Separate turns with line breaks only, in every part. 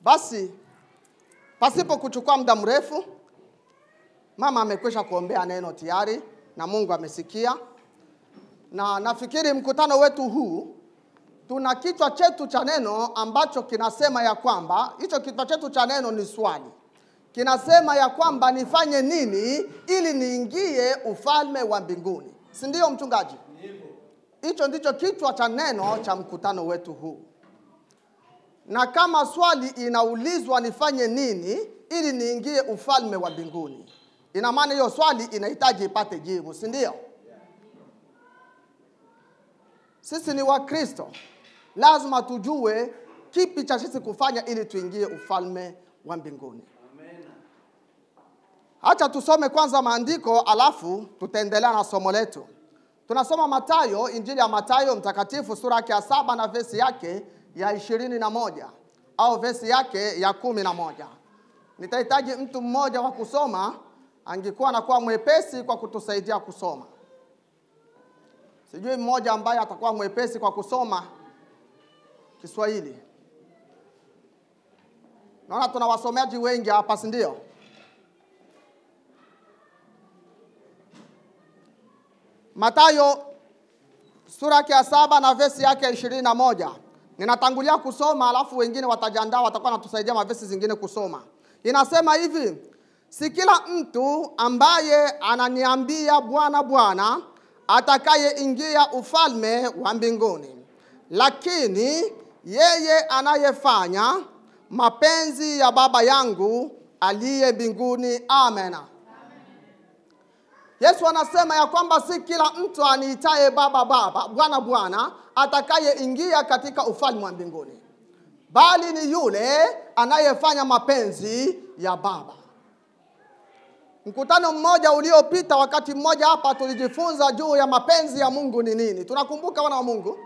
Basi pasipo kuchukua muda mrefu, mama amekwisha kuombea neno tayari na Mungu amesikia, na nafikiri mkutano wetu huu tuna kichwa chetu cha neno ambacho kinasema ya kwamba hicho kichwa chetu cha neno ni swali, kinasema ya kwamba nifanye nini ili niingie ufalme wa mbinguni, si ndio mchungaji? Hicho ndicho kichwa cha neno cha mkutano wetu huu na kama swali inaulizwa nifanye nini ili niingie ufalme wa mbinguni, ina maana hiyo swali inahitaji ipate jibu, si ndio? Sisi ni Wakristo, lazima tujue kipi cha sisi kufanya ili tuingie ufalme wa mbinguni. Hacha tusome kwanza maandiko, alafu tutaendelea na somo letu. Tunasoma Matayo, injili ya Matayo mtakatifu sura yake ya saba na vesi yake ya ishirini na moja au vesi yake ya kumi na moja. Nitahitaji mtu mmoja wa kusoma, angekuwa anakuwa mwepesi kwa kutusaidia kusoma. Sijui mmoja ambaye atakuwa mwepesi kwa kusoma Kiswahili. Naona tuna wasomaji wengi hapa, si ndio? matayo sura yake ya saba na vesi yake ya ishirini na moja. Ninatangulia kusoma alafu wengine watajiandaa, watakuwa natusaidia mavesi zingine kusoma. Inasema hivi: si kila mtu ambaye ananiambia Bwana, Bwana atakayeingia ufalme wa mbinguni, lakini yeye anayefanya mapenzi ya Baba yangu aliye mbinguni. amen Yesu anasema ya kwamba si kila mtu aniitaye baba baba, bwana bwana, atakayeingia katika ufalme wa mbinguni, bali ni yule anayefanya mapenzi ya Baba. Mkutano mmoja uliopita, wakati mmoja hapa, tulijifunza juu ya mapenzi ya Mungu ni nini. Tunakumbuka wana wa Mungu,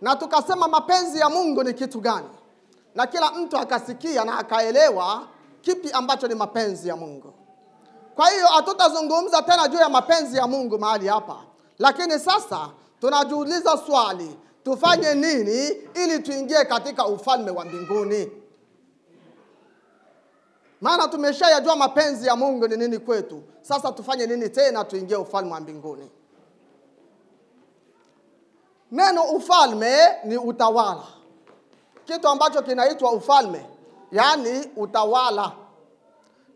na tukasema mapenzi ya Mungu ni kitu gani, na kila mtu akasikia na akaelewa kipi ambacho ni mapenzi ya Mungu. Kwa hiyo hatutazungumza tena juu ya mapenzi ya Mungu mahali hapa, lakini sasa tunajiuliza swali, tufanye nini ili tuingie katika ufalme wa mbinguni? Maana tumeshayajua mapenzi ya Mungu ni nini kwetu. Sasa tufanye nini tena tuingie ufalme wa mbinguni? Neno ufalme ni utawala, kitu ambacho kinaitwa ufalme, yaani utawala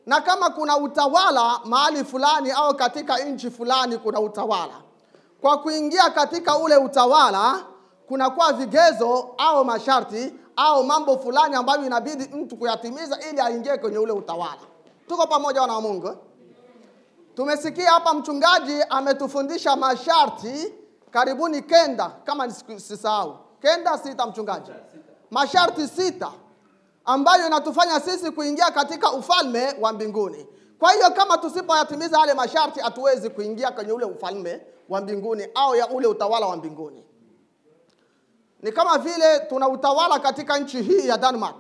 na kama kuna utawala mahali fulani au katika nchi fulani kuna utawala, kwa kuingia katika ule utawala kunakuwa vigezo au masharti au mambo fulani ambayo inabidi mtu kuyatimiza ili aingie kwenye ule utawala. Tuko pamoja, wana wa Mungu? Tumesikia hapa mchungaji ametufundisha masharti karibuni kenda, kama sisahau, kenda sita, mchungaji, masharti sita ambayo inatufanya sisi kuingia katika ufalme wa mbinguni. Kwa hiyo kama tusipoyatimiza yale masharti, hatuwezi kuingia kwenye ule ufalme wa mbinguni au ya ule utawala wa mbinguni. Ni kama vile tuna utawala katika nchi hii ya Denmark.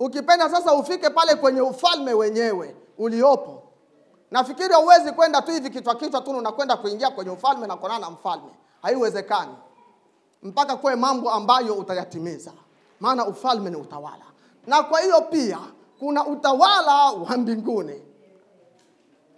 Ukipenda sasa ufike pale kwenye ufalme wenyewe uliopo, nafikiri huwezi kwenda tu hivi kichwa kichwa tu unakwenda kuingia kwenye ufalme na kuonana na mfalme, haiwezekani, mpaka kuwe mambo ambayo utayatimiza, maana ufalme ni utawala na kwa hiyo pia kuna utawala wa mbinguni,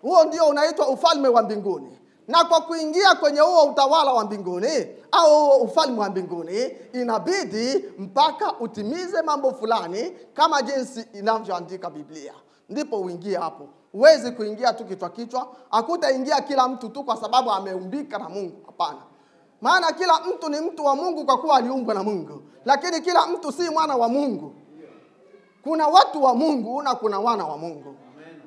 huo ndio unaitwa ufalme wa mbinguni. Na kwa kuingia kwenye huo utawala wa mbinguni au huo ufalme wa mbinguni, inabidi mpaka utimize mambo fulani kama jinsi inavyoandika Biblia, ndipo uingie hapo. Huwezi kuingia tu kichwa kichwa, hakutaingia kila mtu tu kwa sababu ameumbika na Mungu. Hapana, maana kila mtu ni mtu wa Mungu kwa kuwa aliumbwa na Mungu, lakini kila mtu si mwana wa Mungu. Kuna watu wa Mungu na kuna wana wa Mungu. Amen.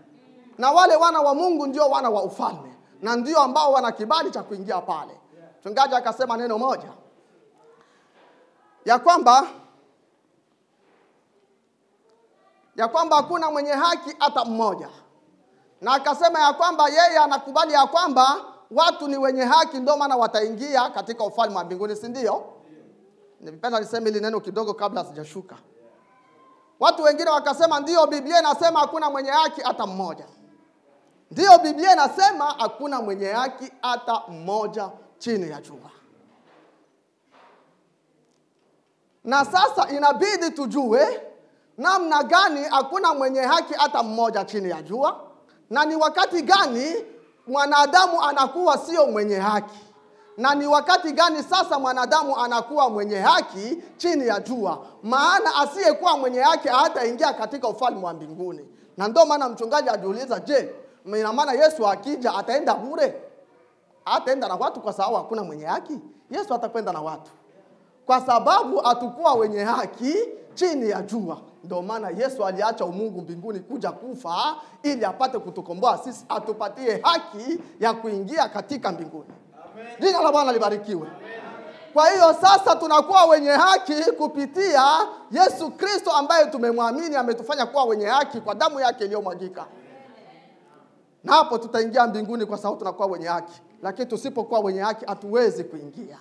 Na wale wana wa Mungu ndio wana wa ufalme na ndio ambao wana kibali cha kuingia pale. Mchungaji akasema neno moja ya kwamba ya kwamba hakuna mwenye haki hata mmoja, na akasema ya kwamba yeye anakubali ya kwamba watu ni wenye haki, ndio maana wataingia katika ufalme wa mbinguni, si ndio? Nipenda niseme hili neno kidogo kabla sijashuka. Watu wengine wakasema ndio Biblia inasema hakuna mwenye haki hata mmoja. Ndiyo, Biblia inasema hakuna mwenye haki hata mmoja chini ya jua. Na sasa inabidi tujue namna gani hakuna mwenye haki hata mmoja chini ya jua, na ni wakati gani mwanadamu anakuwa sio mwenye haki, na ni wakati gani sasa mwanadamu anakuwa mwenye haki chini ya jua. Maana asiyekuwa mwenye haki hataingia katika ufalme wa mbinguni. Na ndio maana mchungaji ajiuliza, je, ina maana Yesu akija ataenda bure? Ataenda na watu kwa sababu hakuna mwenye haki? Yesu atakwenda na watu kwa sababu hatukuwa wenye haki chini ya jua. Ndio maana Yesu aliacha umungu mbinguni kuja kufa ili apate kutukomboa sisi, atupatie haki ya kuingia katika mbinguni. Jina la Bwana libarikiwe. Kwa hiyo sasa tunakuwa wenye haki kupitia Yesu Kristo ambaye tumemwamini, ametufanya kuwa wenye haki kwa damu yake iliyomwagika, na hapo tutaingia mbinguni kwa sababu tunakuwa wenye haki. Lakini tusipokuwa wenye haki hatuwezi kuingia.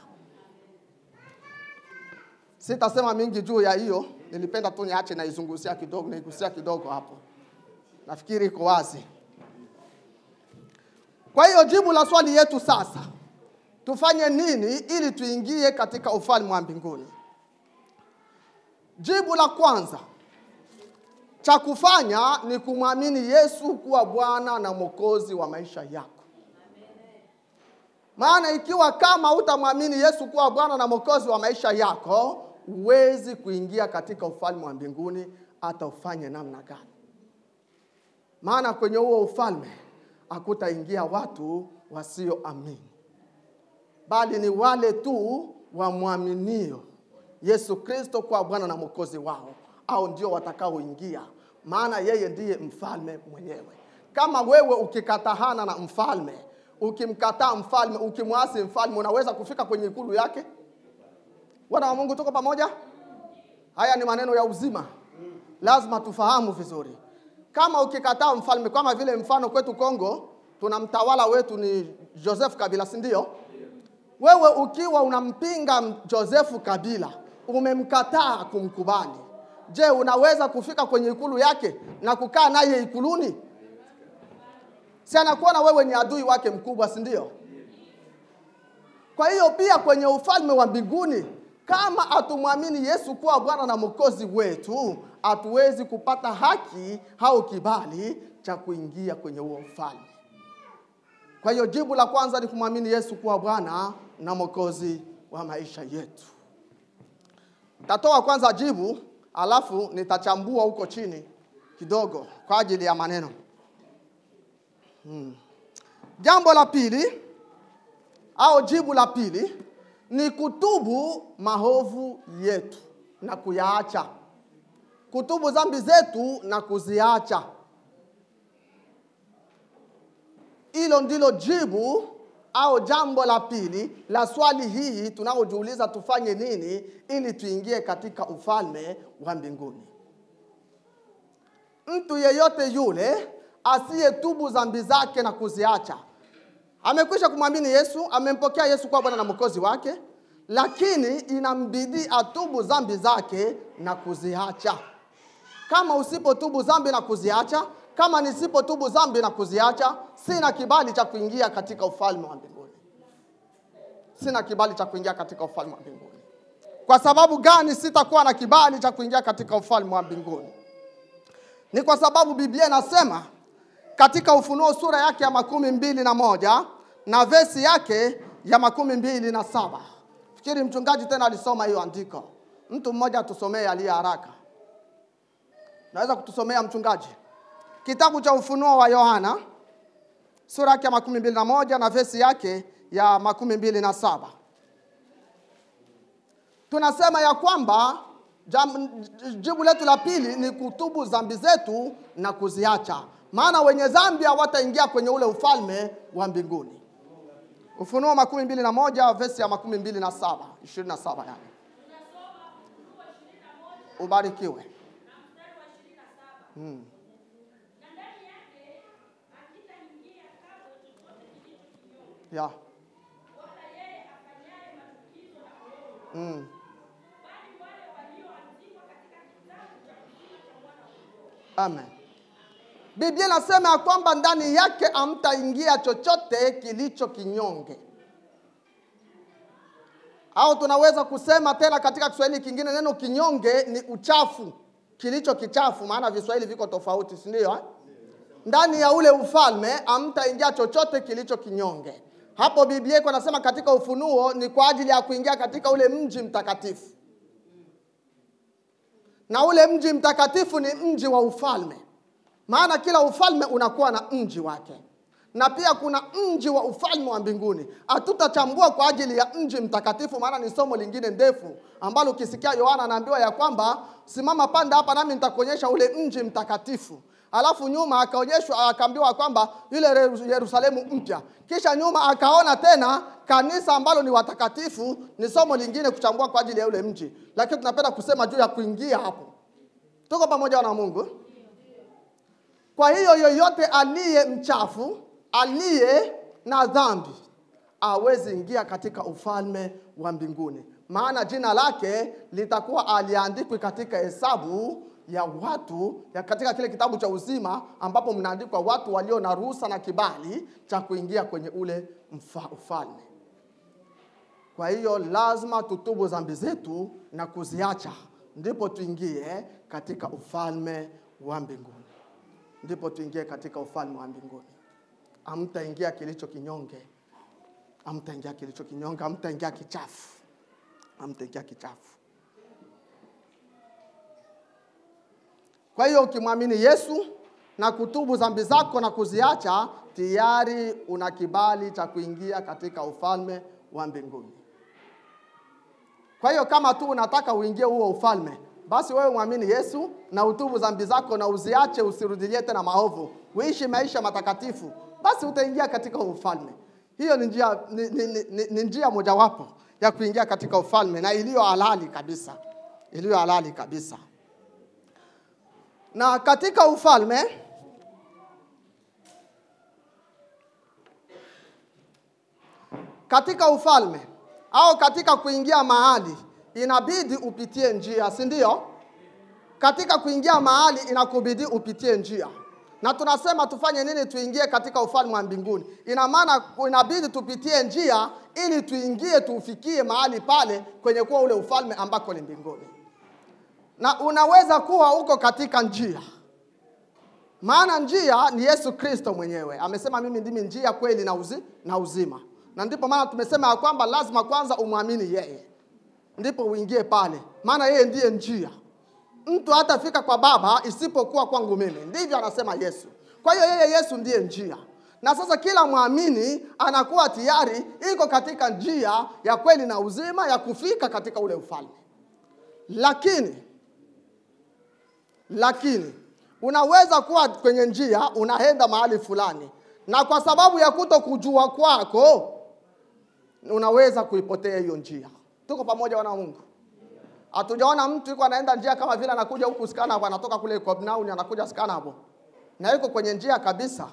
Sitasema mingi juu ya hiyo, nilipenda tu niache naizungusia kidogo, naigusia kidogo hapo, nafikiri iko wazi. Kwa hiyo jibu la swali yetu sasa, tufanye nini ili tuingie katika ufalme wa mbinguni? Jibu la kwanza cha kufanya ni kumwamini Yesu kuwa Bwana na Mwokozi wa maisha yako. Maana ikiwa kama hutamwamini Yesu kuwa Bwana na Mwokozi wa maisha yako, huwezi kuingia katika ufalme wa mbinguni hata ufanye namna gani. Maana kwenye huo ufalme hakutaingia watu wasioamini, bali ni wale tu wamwaminio Yesu Kristo kuwa Bwana na Mwokozi wao, au ndio watakaoingia, maana yeye ndiye mfalme mwenyewe. Kama wewe ukikatahana na mfalme ukimkataa mfalme, ukimwasi mfalme, unaweza kufika kwenye ikulu yake? Wana wa Mungu, tuko pamoja? Haya ni maneno ya uzima, lazima tufahamu vizuri. Kama ukikataa mfalme, kama vile mfano kwetu Kongo, tuna mtawala wetu ni Joseph Kabila, si ndio? Wewe ukiwa unampinga Joseph Kabila, umemkataa kumkubali, je, unaweza kufika kwenye ikulu yake na kukaa naye ikuluni? si anakuona wewe ni adui wake mkubwa, si ndio? Kwa hiyo pia kwenye ufalme wa mbinguni, kama hatumwamini Yesu kuwa Bwana na Mwokozi wetu, hatuwezi kupata haki au kibali cha kuingia kwenye huo ufalme. Kwa hiyo jibu la kwanza ni kumwamini Yesu kuwa Bwana na Mwokozi wa maisha yetu. Tatoa kwanza jibu, alafu nitachambua huko chini kidogo kwa ajili ya maneno. Hmm. Jambo la pili au jibu la pili ni kutubu mahovu yetu na kuyaacha, kutubu dhambi zetu na kuziacha. Hilo ndilo jibu au jambo la pili la swali hii tunaojiuliza tufanye nini ili tuingie katika ufalme wa mbinguni. Mtu yeyote yule asiyetubu dhambi zake na kuziacha. Amekwisha kumwamini Yesu, amempokea Yesu kuwa Bwana na Mwokozi wake, lakini inambidi atubu dhambi zake na kuziacha. Kama usipotubu dhambi na kuziacha, kama nisipotubu dhambi na kuziacha, sina kibali cha kuingia katika ufalme wa mbinguni. Sina kibali cha kuingia katika ufalme wa mbinguni. Kwa sababu gani sitakuwa na kibali cha kuingia katika ufalme wa mbinguni? Ni kwa sababu Biblia inasema katika Ufunuo sura yake ya makumi mbili na moja na vesi yake ya makumi mbili na saba. Fikiri mchungaji tena alisoma hiyo andiko. Mtu mmoja atusomee aliye haraka. Naweza kutusomea mchungaji? Kitabu cha Ufunuo wa Yohana sura yake ya makumi mbili na moja na vesi yake ya makumi mbili na saba. Tunasema ya kwamba jibu letu la pili ni kutubu zambi zetu na kuziacha maana wenye zambi hawataingia kwenye ule ufalme wa mbinguni. Ufunuo makumi mbili na moja vesi ya makumi mbili na saba ishirini na saba yani. Ubarikiwe. Hmm. Ya. mm. Amen. Biblia inasema ya kwamba ndani yake amtaingia chochote kilicho kinyonge, au tunaweza kusema tena katika Kiswahili kingine, neno kinyonge ni uchafu. kilicho kichafu, maana Viswahili viko tofauti, si ndio? eh? Ndani ya ule ufalme amtaingia chochote kilicho kinyonge. Hapo Biblia iko nasema katika Ufunuo ni kwa ajili ya kuingia katika ule mji mtakatifu, na ule mji mtakatifu ni mji wa ufalme, maana kila ufalme unakuwa na mji wake na pia kuna mji wa ufalme wa mbinguni. Hatutachambua kwa ajili ya mji mtakatifu, maana ni somo lingine ndefu ambalo ukisikia Yohana anaambiwa ya kwamba simama panda hapa nami nitakuonyesha ule mji mtakatifu. Alafu nyuma akaonyeshwa akaambiwa kwamba ile Yerusalemu mpya, kisha nyuma akaona tena kanisa ambalo ni watakatifu. Ni somo lingine kuchambua kwa ajili ya ule mji, lakini tunapenda kusema juu ya kuingia hapo. Tuko pamoja na Mungu. Kwa hiyo yoyote aliye mchafu, aliye na dhambi, awezi ingia katika ufalme wa mbinguni, maana jina lake litakuwa aliandikwi katika hesabu ya watu ya katika kile kitabu cha uzima, ambapo mnaandikwa watu walio na ruhusa na kibali cha kuingia kwenye ule mfa, ufalme. Kwa hiyo lazima tutubu dhambi zetu na kuziacha, ndipo tuingie katika ufalme wa mbinguni ndipo tuingie katika ufalme wa mbinguni. Amtaingia kilicho kinyonge, amtaingia kilicho kinyonge, amtaingia kichafu, amtaingia kichafu. Kwa hiyo ukimwamini Yesu na kutubu dhambi zako na kuziacha, tayari una kibali cha kuingia katika ufalme wa mbinguni. Kwa hiyo kama tu unataka uingie huo ufalme, basi wewe mwamini Yesu na utubu dhambi zako na uziache, usirudilie tena maovu, uishi maisha matakatifu, basi utaingia katika ufalme. Hiyo ni njia, ni, ni, ni, ni, njia mojawapo ya kuingia katika ufalme na iliyo halali kabisa, iliyo halali kabisa. Na katika ufalme katika ufalme au katika kuingia mahali inabidi upitie njia, si ndio? Katika kuingia mahali inakubidi upitie njia, na tunasema tufanye nini tuingie katika ufalme wa mbinguni? Ina maana inabidi tupitie njia ili tuingie, tuufikie mahali pale kwenye kuwa ule ufalme ambako ni mbinguni. Na unaweza kuwa uko katika njia, maana njia ni Yesu Kristo mwenyewe. Amesema mimi ndimi njia, kweli na, uzi, na uzima, na ndipo maana tumesema ya kwamba lazima kwanza umwamini yeye ndipo uingie pale, maana yeye ndiye njia. Mtu hatafika kwa Baba isipokuwa kwangu mimi, ndivyo anasema Yesu. Kwa hiyo yeye Yesu ndiye njia, na sasa kila mwamini anakuwa tayari iko katika njia ya kweli na uzima ya kufika katika ule ufalme. Lakini lakini unaweza kuwa kwenye njia unaenda mahali fulani, na kwa sababu ya kuto kujua kwako unaweza kuipotea hiyo njia. Tuko pamoja wana Mungu? Hatujaona mtu yuko anaenda njia kama vile anakuja huku Scanab, anatoka kule Kobnauni anakuja Scanab. Na yuko kwenye njia kabisa.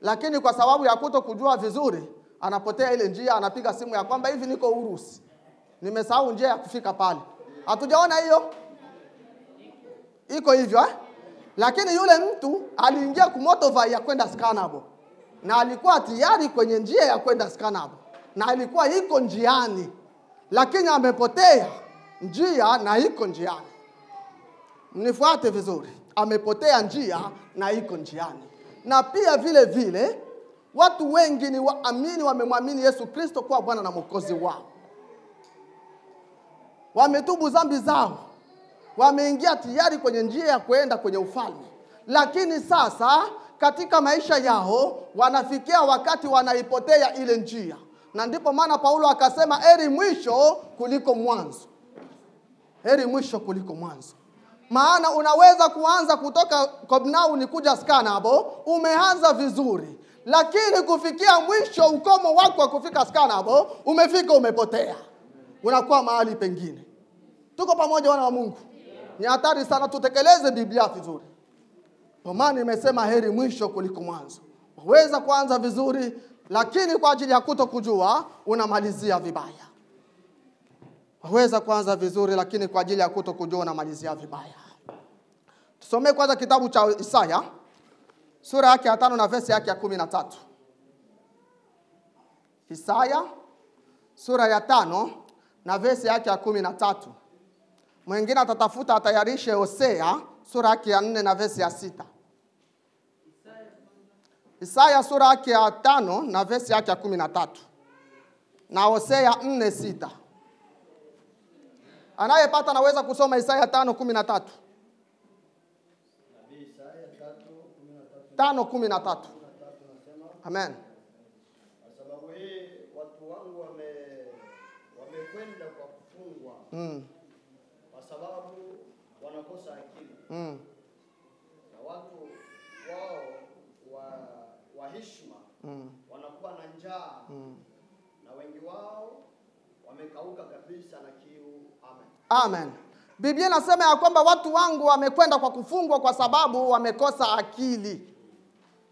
Lakini kwa sababu ya kuto kujua vizuri, anapotea ile njia, anapiga simu ya kwamba hivi niko Urusi. Nimesahau njia ya kufika pale. Hatujaona hiyo? Iko hivyo eh? Lakini yule mtu aliingia kumotovai ya kwenda skanabo Na alikuwa tayari kwenye njia ya kwenda Scanab. Na alikuwa iko njiani lakini amepotea njia na iko njiani. Mnifuate vizuri, amepotea njia na iko njiani. Na pia vile vile watu wengi ni waamini, wamemwamini Yesu Kristo kuwa Bwana na Mwokozi wao, wametubu zambi zao, wameingia tayari kwenye njia ya kuenda kwenye ufalme, lakini sasa katika maisha yao wanafikia wakati wanaipotea ile njia na ndipo maana Paulo akasema heri mwisho kuliko mwanzo, heri mwisho kuliko mwanzo. Maana unaweza kuanza kutoka Kobnau ni kuja Skanabo, umeanza vizuri, lakini kufikia mwisho, ukomo wako wa kufika Skanabo umefika, umepotea, unakuwa mahali pengine. Tuko pamoja, wana wa Mungu? Ni hatari sana, tutekeleze Biblia vizuri. Kwa imesema heri mwisho kuliko mwanzo. Waweza kuanza vizuri lakini kwa ajili ya kuto kujua unamalizia vibaya. Waweza kuanza vizuri, lakini kwa ajili ya kuto kujua unamalizia vibaya. Tusomee kwanza kitabu cha Isaya sura yake ya tano na vesi yake ya kumi na tatu. Isaya sura ya tano na vesi yake ya kumi na tatu. Mwingine atatafuta atayarishe Hosea sura yake ya nne na vesi ya sita. Isaya sura yake ya tano na vesi yake ya kumi na tatu na Hosea nne sita. Anayepata anaweza kusoma Isaya tano kumi na tatu tano kumi na tatu. Amen.
sababu hii watu wangu wame wamekwenda kwa kufungwa
Mm,
kwa sababu wanakosa akili
mm,
na watu wao wa, wa heshima
mm,
wanakuwa na njaa
mm.
na wengi wao wamekauka kabisa na kiu. Amen.
Amen. Biblia inasema ya kwamba watu wangu wamekwenda kwa kufungwa kwa sababu wamekosa akili.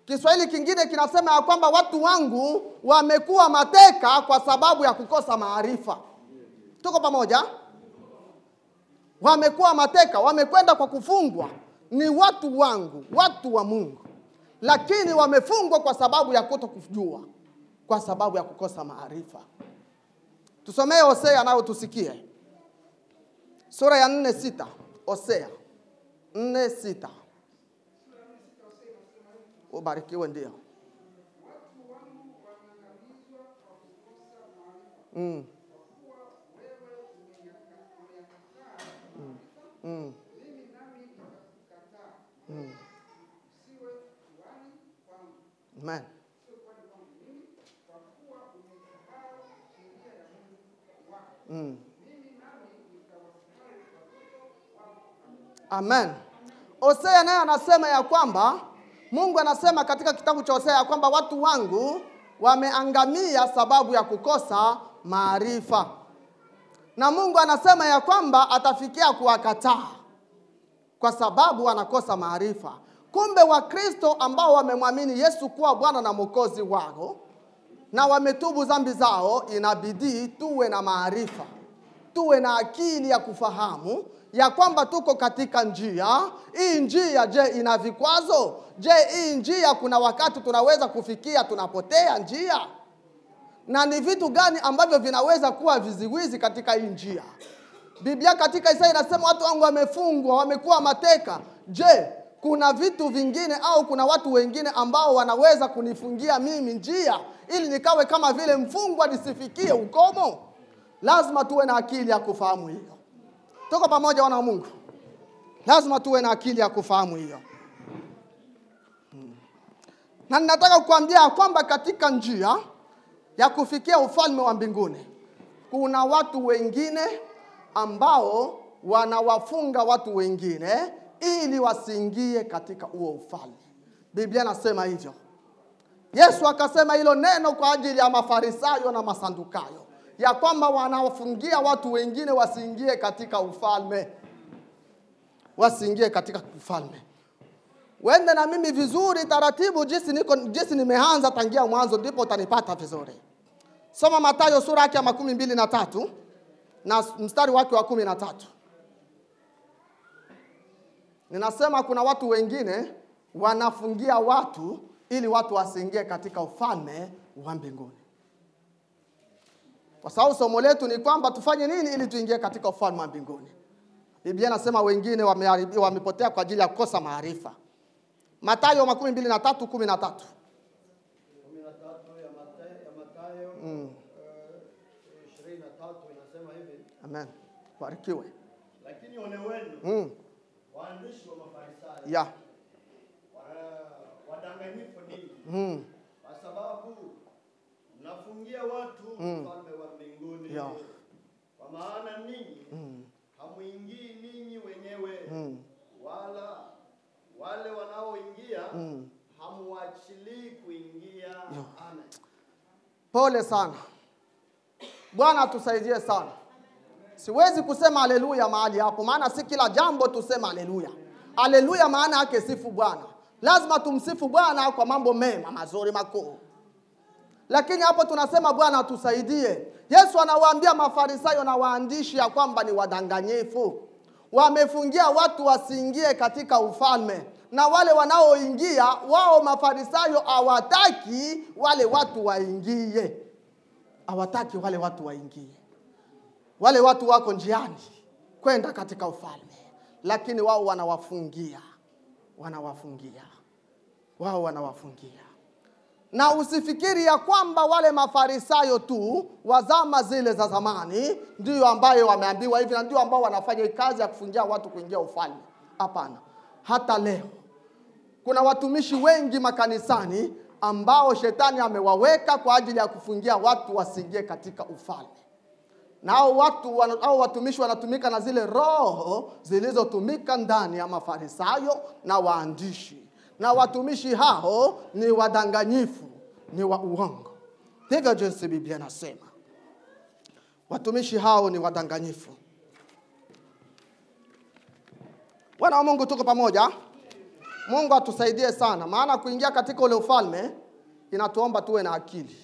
Kiswahili kingine kinasema ya kwamba watu wangu wamekuwa mateka kwa sababu ya kukosa maarifa. Tuko pamoja? Wamekuwa mateka, wamekwenda kwa kufungwa. Ni watu wangu, watu wa Mungu, lakini wamefungwa kwa sababu ya kuto kujua, kwa sababu ya kukosa maarifa. Tusomee Hosea nayo tusikie sura ya nne sita Hosea nne sita ubarikiwe ndio mm. Amen. Hosea naye anasema ya kwamba Mungu anasema katika kitabu cha Hosea ya kwamba watu wangu wameangamia sababu ya kukosa maarifa, na Mungu anasema ya kwamba atafikia kuwakataa kwa sababu wanakosa maarifa. Kumbe Wakristo ambao wamemwamini Yesu kuwa Bwana na Mwokozi wao na wametubu dhambi zao, inabidi tuwe na maarifa, tuwe na akili ya kufahamu ya kwamba tuko katika njia hii. Njia je, ina vikwazo? Je, hii njia kuna wakati tunaweza kufikia tunapotea njia? Na ni vitu gani ambavyo vinaweza kuwa viziwizi katika hii njia? Biblia katika Isaya inasema watu wangu wamefungwa, wamekuwa mateka. Je, kuna vitu vingine au kuna watu wengine ambao wanaweza kunifungia mimi njia ili nikawe kama vile mfungwa nisifikie ukomo? Lazima tuwe na akili ya kufahamu hiyo. Tuko pamoja wana wa Mungu? Lazima tuwe na akili ya kufahamu hiyo. Hmm. Na ninataka kukuambia kwamba katika njia ya kufikia ufalme wa mbinguni kuna watu wengine ambao wanawafunga watu wengine ili wasiingie katika huo ufalme. Biblia nasema hivyo. Yesu akasema hilo neno kwa ajili ya Mafarisayo na Masandukayo, ya kwamba wanawafungia watu wengine wasiingie katika ufalme, wasiingie katika ufalme. Wende na mimi vizuri taratibu, jinsi nimeanza tangia mwanzo, ndipo utanipata vizuri. Soma Mathayo sura yake ya makumi mbili na tatu na mstari wake wa kumi na tatu. Ninasema kuna watu wengine wanafungia watu ili watu wasiingie katika ufalme wa mbinguni. Kwa sababu somo letu ni kwamba tufanye nini ili tuingie katika ufalme wa mbinguni. Biblia inasema wengine wamepotea kwa ajili ya kukosa maarifa. Mathayo makumi mbili na tatu kumi na tatu. Mm.
eh,
Amen. Barikiwe.
lakini ole wenu
Mm.
waandishi wa Mafarisayo
Ya.
wa- wadanganyifu ninyi,
Mm.
kwa sababu mnafungia watu
Mm.
ufalme wa mbinguni.
yeah.
Kwa maana ninyi
Mm.
hamwingii ninyi wenyewe,
Mm.
wala wale wanaoingia
Mm.
hamwachilii kuingia. Amen.
Pole sana. Bwana atusaidie sana. Siwezi kusema haleluya mahali hapo, maana si kila jambo tuseme haleluya. Haleluya maana yake sifu Bwana. Lazima tumsifu Bwana kwa mambo mema mazuri makuu. Lakini hapo tunasema Bwana atusaidie. Yesu anawaambia Mafarisayo na waandishi ya kwamba ni wadanganyifu, wamefungia watu wasiingie katika ufalme, na wale wanaoingia wao Mafarisayo hawataki wale watu waingie, hawataki wale watu waingie. Wale watu wako njiani, kwenda katika ufalme, lakini wao wanawafungia, wanawafungia, wao wanawafungia. Na usifikiri ya kwamba wale mafarisayo tu wazama zile za zamani ndio ambayo wameambiwa hivi na ndio ambao wanafanya kazi ya kufungia watu kuingia ufalme. Hapana, hata leo kuna watumishi wengi makanisani ambao shetani amewaweka kwa ajili ya kufungia watu wasiingie katika ufalme. Na hao watu au watumishi wanatumika na zile roho zilizotumika ndani ya mafarisayo na waandishi, na watumishi hao ni wadanganyifu, ni wa uongo. Ndivyo jinsi Biblia inasema, watumishi hao ni wadanganyifu. Wana wa Mungu, tuko pamoja. Mungu atusaidie sana, maana kuingia katika ule ufalme inatuomba tuwe na akili,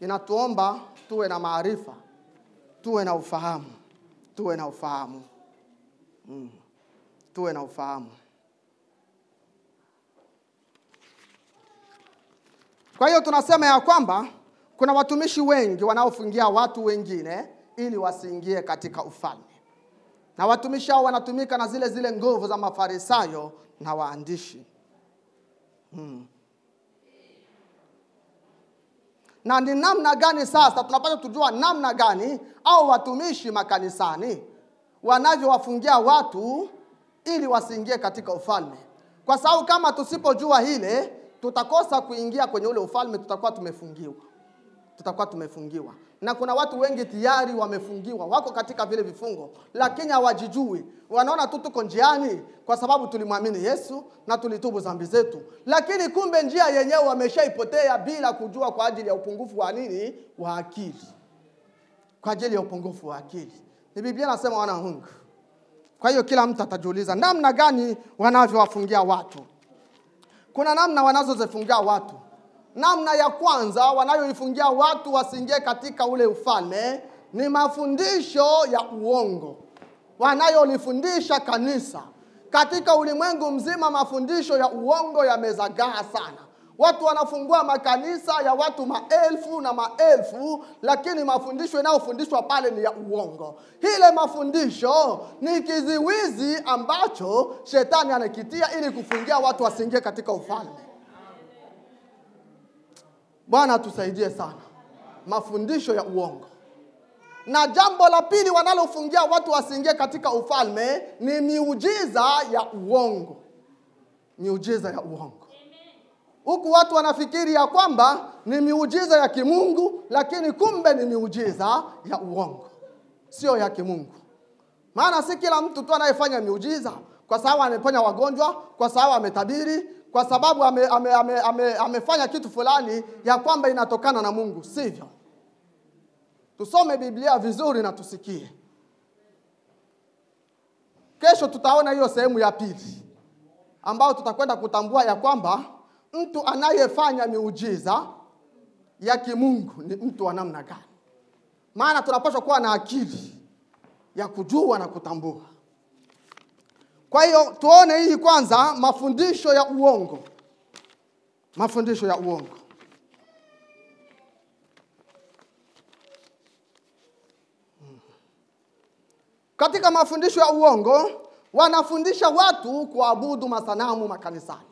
inatuomba tuwe na maarifa tuwe na ufahamu, tuwe na ufahamu mm. tuwe na ufahamu. Kwa hiyo tunasema ya kwamba kuna watumishi wengi wanaofungia watu wengine ili wasiingie katika ufalme, na watumishi hao wanatumika na zile zile nguvu za mafarisayo na waandishi. Na ni namna gani sasa tunapata kujua namna gani au watumishi makanisani wanavyowafungia watu ili wasiingie katika ufalme? Kwa sababu kama tusipojua hile tutakosa kuingia kwenye ule ufalme tutakuwa tumefungiwa. Tutakuwa tumefungiwa. Na kuna watu wengi tayari wamefungiwa. Wako katika vile vifungo lakini hawajijui. Wanaona tu tuko njiani kwa sababu tulimwamini yesu na tulitubu dhambi zetu. Lakini kumbe njia yenyewe wameshaipotea bila kujua kwa ajili ya upungufu wa nini? Wa akili. Kwa ajili ya upungufu wa akili. Ni biblia nasema wana kwa hiyo kila mtu atajiuliza namna gani wanavyowafungia watu kuna namna wanazozifungia watu. Namna ya kwanza wanayoifungia watu wasiingie katika ule ufalme ni mafundisho ya uongo. Wanayolifundisha kanisa. Katika ulimwengu mzima mafundisho ya uongo yamezagaa sana watu wanafungua makanisa ya watu maelfu na maelfu lakini mafundisho yanayofundishwa pale ni ya uongo. Ile mafundisho ni kiziwizi ambacho shetani anakitia ili kufungia watu wasiingie katika ufalme. Bwana atusaidie sana. Mafundisho ya uongo. Na jambo la pili wanalofungia watu wasiingie katika ufalme ni miujiza ya uongo. Miujiza ya uongo huku watu wanafikiri ya kwamba ni miujiza ya kimungu lakini kumbe ni miujiza ya uongo. Sio ya kimungu. Maana si kila mtu tu anayefanya miujiza. Kwa sababu ameponya wagonjwa kwa sababu ametabiri kwa sababu ame, ame, ame, ame, amefanya kitu fulani ya kwamba inatokana na mungu. Sivyo. Tusome biblia vizuri na tusikie. Kesho tutaona hiyo sehemu ya pili ambayo tutakwenda kutambua ya kwamba mtu anayefanya miujiza ya kimungu ni mtu wa namna gani? Maana tunapaswa kuwa na akili ya kujua na kutambua. Kwa hiyo tuone hii kwanza mafundisho ya uongo. Mafundisho ya uongo. Katika mafundisho ya uongo wanafundisha watu kuabudu masanamu makanisani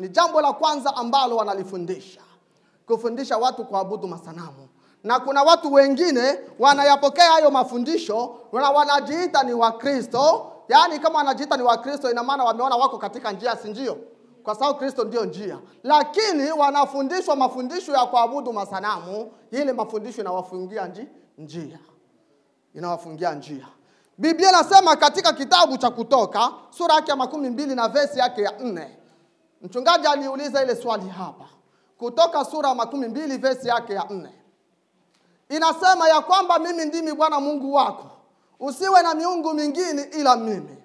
ni jambo la kwanza ambalo wanalifundisha. Kufundisha watu kuabudu masanamu. Na kuna watu wengine wanayapokea hayo mafundisho na wanajiita ni wakristo. Yaani kama wanajiita ni wakristo ina maana wameona wako katika njia si ndio? Kwa sababu kristo ndio njia. Lakini wanafundishwa mafundisho ya kuabudu masanamu. Ili mafundisho inawafungia nji, njia. Inawafungia njia. Biblia inasema katika kitabu cha kutoka sura yake ya makumi mbili na vesi yake ya nne mchungaji aliuliza ile swali hapa kutoka sura makumi mbili vesi yake ya nne. Inasema ya kwamba mimi ndimi bwana mungu wako. Usiwe na miungu mingine ila mimi.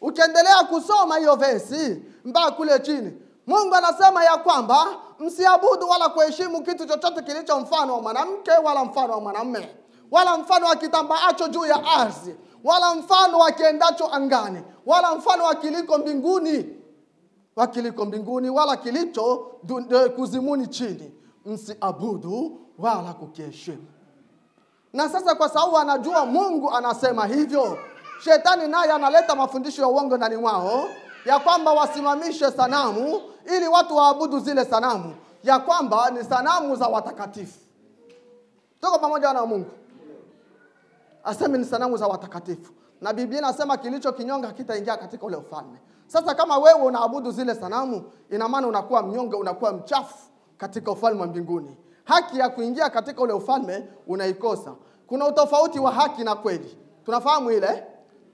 Ukiendelea kusoma hiyo vesi mpaka kule chini mungu anasema ya kwamba msiabudu wala kuheshimu kitu chochote kilicho mfano wa mwanamke wala mfano wa mwanamme wala mfano wa kitambaacho juu ya ardhi wala mfano wa kiendacho angani wala mfano wa kiliko mbinguni wa kiliko mbinguni wala kilicho kuzimuni chini. Msiabudu wala kukiheshimu na sasa kwa sababu anajua mungu anasema hivyo shetani naye analeta mafundisho ya uongo ndani mwao ya kwamba wasimamishe sanamu ili watu waabudu zile sanamu ya kwamba ni sanamu za watakatifu. Tuko pamoja na mungu? Aseme ni sanamu za watakatifu na biblia inasema kilicho kinyonga hakitaingia katika ule ufalme. Sasa kama wewe unaabudu zile sanamu ina maana unakuwa mnyonge unakuwa mchafu katika ufalme wa mbinguni. Haki ya kuingia katika ule ufalme unaikosa. Kuna utofauti wa haki na kweli. Tunafahamu ile?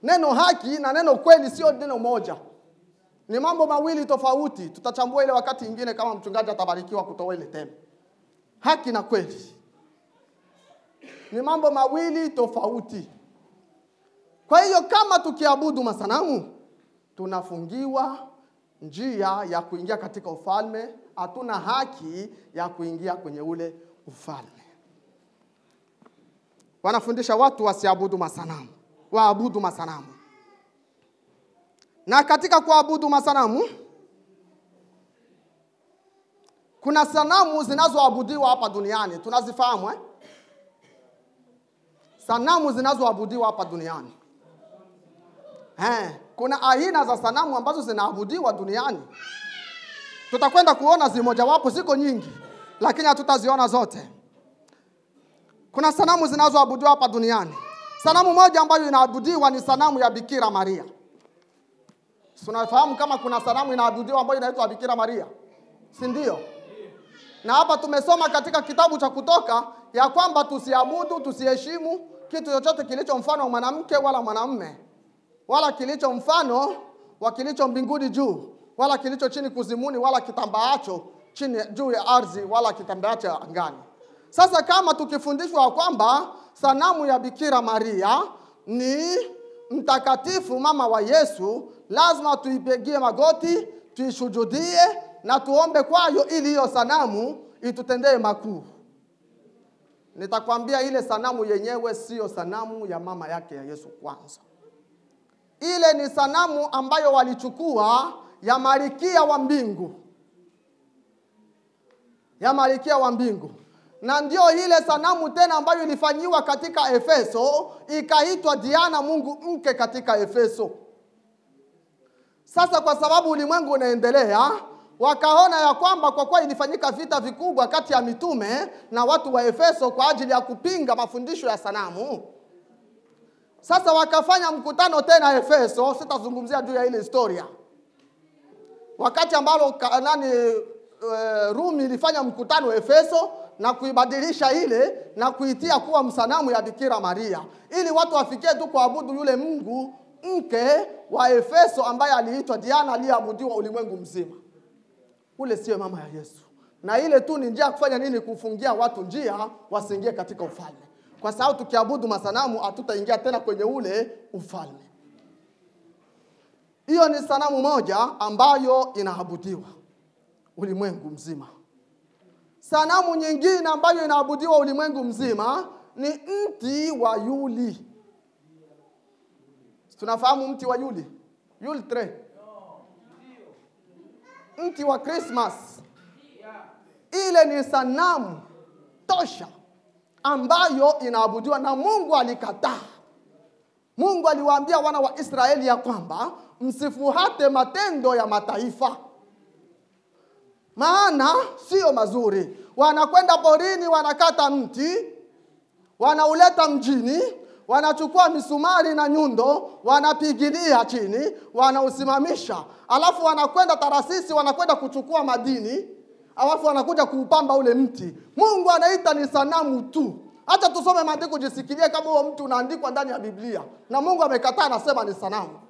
Neno haki na neno kweli sio neno moja. Ni mambo mawili tofauti. Tutachambua ile wakati ingine kama mchungaji atabarikiwa kutoa ile tema. haki na kweli. Ni mambo mawili tofauti kwa hiyo kama tukiabudu masanamu tunafungiwa njia ya kuingia katika ufalme hatuna haki ya kuingia kwenye ule ufalme. Wanafundisha watu wasiabudu masanamu waabudu masanamu. Na katika kuabudu masanamu kuna sanamu zinazoabudiwa hapa duniani. Tunazifahamu eh? sanamu zinazoabudiwa hapa duniani eh, kuna aina za sanamu ambazo zinaabudiwa duniani. Tutakwenda kuona zimojawapo ziko nyingi lakini hatutaziona zote. Kuna sanamu zinazoabudiwa hapa duniani. Sanamu moja ambayo inaabudiwa ni sanamu ya bikira maria. Tunafahamu kama kuna sanamu inaabudiwa ambayo inaitwa bikira maria? Si ndio? Na hapa tumesoma katika kitabu cha kutoka ya kwamba tusiabudu tusiheshimu kitu chochote kilicho mfano wa mwanamke wala mwanamme wala kilicho mfano wa kilicho mbinguni juu wala kilicho chini kuzimuni wala kitambaacho chini juu ya ardhi wala kitambaacho angani. Sasa kama tukifundishwa kwamba sanamu ya bikira maria ni mtakatifu mama wa yesu lazima tuipigie magoti tuishujudie na tuombe kwayo ili hiyo sanamu itutendee makuu. Nitakwambia ile sanamu yenyewe siyo sanamu ya mama yake ya yesu kwanza ile ni sanamu ambayo walichukua ya malikia wa mbingu. Ya malikia wa mbingu. Na ndio ile sanamu tena ambayo ilifanyiwa katika efeso ikaitwa diana mungu mke katika efeso. Sasa kwa sababu ulimwengu unaendelea wakaona ya kwamba kwa kuwa ilifanyika vita vikubwa kati ya mitume na watu wa efeso kwa ajili ya kupinga mafundisho ya sanamu sasa wakafanya mkutano tena efeso sitazungumzia juu ya ile historia. Wakati ambalo nani e, rumi ilifanya mkutano efeso na kuibadilisha ile na kuitia kuwa msanamu ya bikira maria ili watu wafikie tu kuabudu yule mungu mke wa efeso ambaye aliitwa diana aliyeabudiwa ulimwengu mzima. Ule sio mama ya yesu. Na ile tu ni njia ya kufanya nini? Kufungia watu njia wasiingie katika ufalme kwa sababu tukiabudu masanamu hatutaingia tena kwenye ule ufalme. Hiyo ni sanamu moja ambayo inaabudiwa ulimwengu mzima. Sanamu nyingine ambayo inaabudiwa ulimwengu mzima ni mti wa yuli. Tunafahamu mti wa yuli? Yule tree mti wa Christmas. Ile ni sanamu tosha ambayo inaabudiwa na Mungu alikataa. Mungu aliwaambia wana wa Israeli ya kwamba msifuate matendo ya mataifa, maana sio mazuri. Wanakwenda porini, wanakata mti, wanauleta mjini, wanachukua misumari na nyundo, wanapigilia chini, wanausimamisha, alafu wanakwenda Tarasisi, wanakwenda kuchukua madini, alafu wanakuja kuupamba ule mti. Mungu anaita ni sanamu tu. Hata tusome maandiko, jisikilie kama huo mti unaandikwa ndani ya Biblia, na Mungu amekataa, anasema ni sanamu.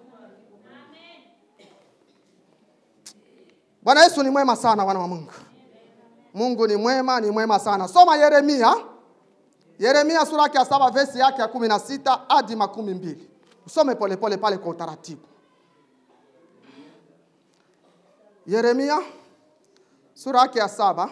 Bwana Yesu ni mwema sana, wana wa Mungu. Mungu ni mwema, ni mwema sana. Soma Yeremia Yeremia sura yake ya saba vesi yake ya kumi na sita hadi makumi mbili. Usome polepole pale kwa utaratibu. Yeremia sura yake ya saba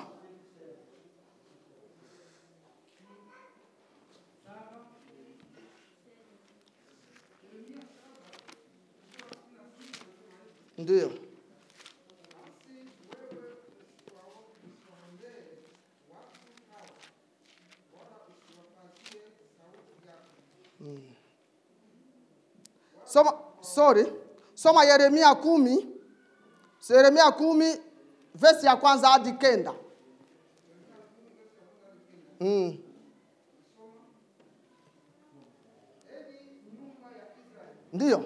ndiyo hmm.
soma sorry. Soma yeremia kumi. Yeremia kumi vesi ya kwanza hadi kenda mm. ndiyo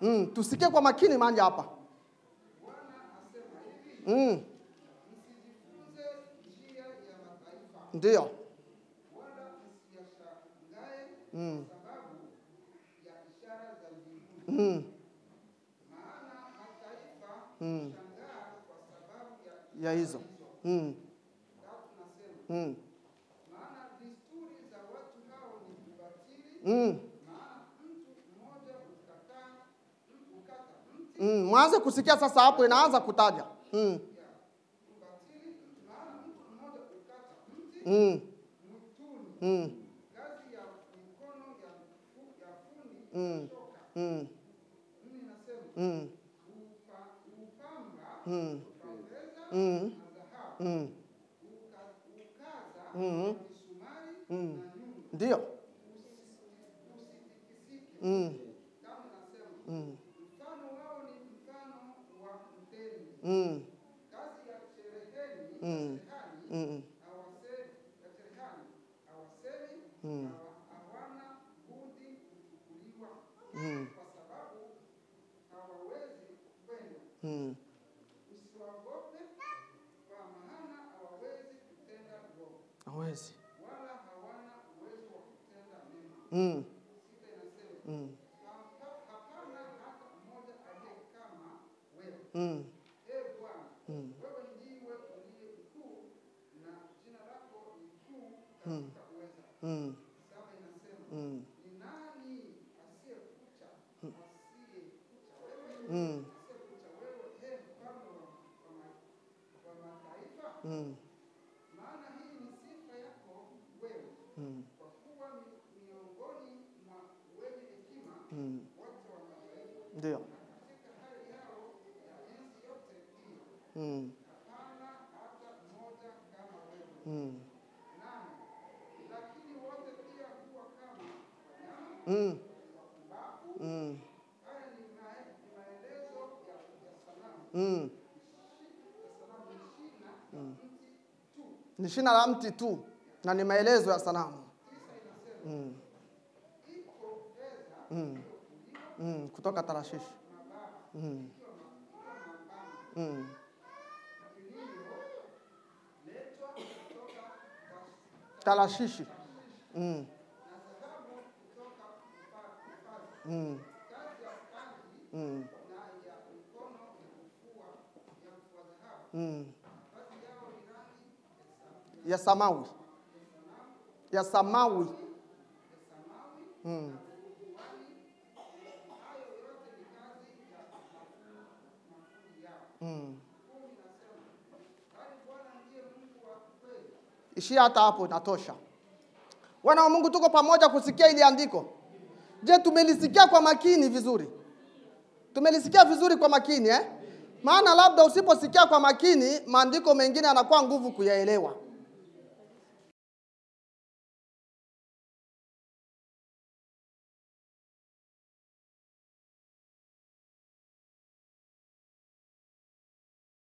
mm. tusikie kwa makini manja hapa mm. ndiyo mm. Mm. Mm. ya hizo mm. Mm. Mm. Mm. mwanze kusikia sasa hapo inaanza kutaja mm. Mm. Mm. Mm. Mm. Mm. Mm. Mm. Mm. Mm. Mm. Ndio. Mm. Mm. Mm. Mm. Mm. Mm. Mm. Mm. 嗯。嗯。Ni shina la mti tu na ni maelezo ya sanamu. Mm. Mm. Mm. Kutoka Tarashishi. Mm. Mm. Tarashishi. Mm. Mm. Mm. Mm. Ya samawi. Ya samawi. hmm. Hmm. Ishia hata hapo inatosha. Wana wa Mungu, tuko pamoja kusikia ili andiko. Je, tumelisikia kwa makini vizuri? Tumelisikia vizuri kwa makini eh? Maana labda usiposikia kwa makini, maandiko mengine yanakuwa nguvu kuyaelewa.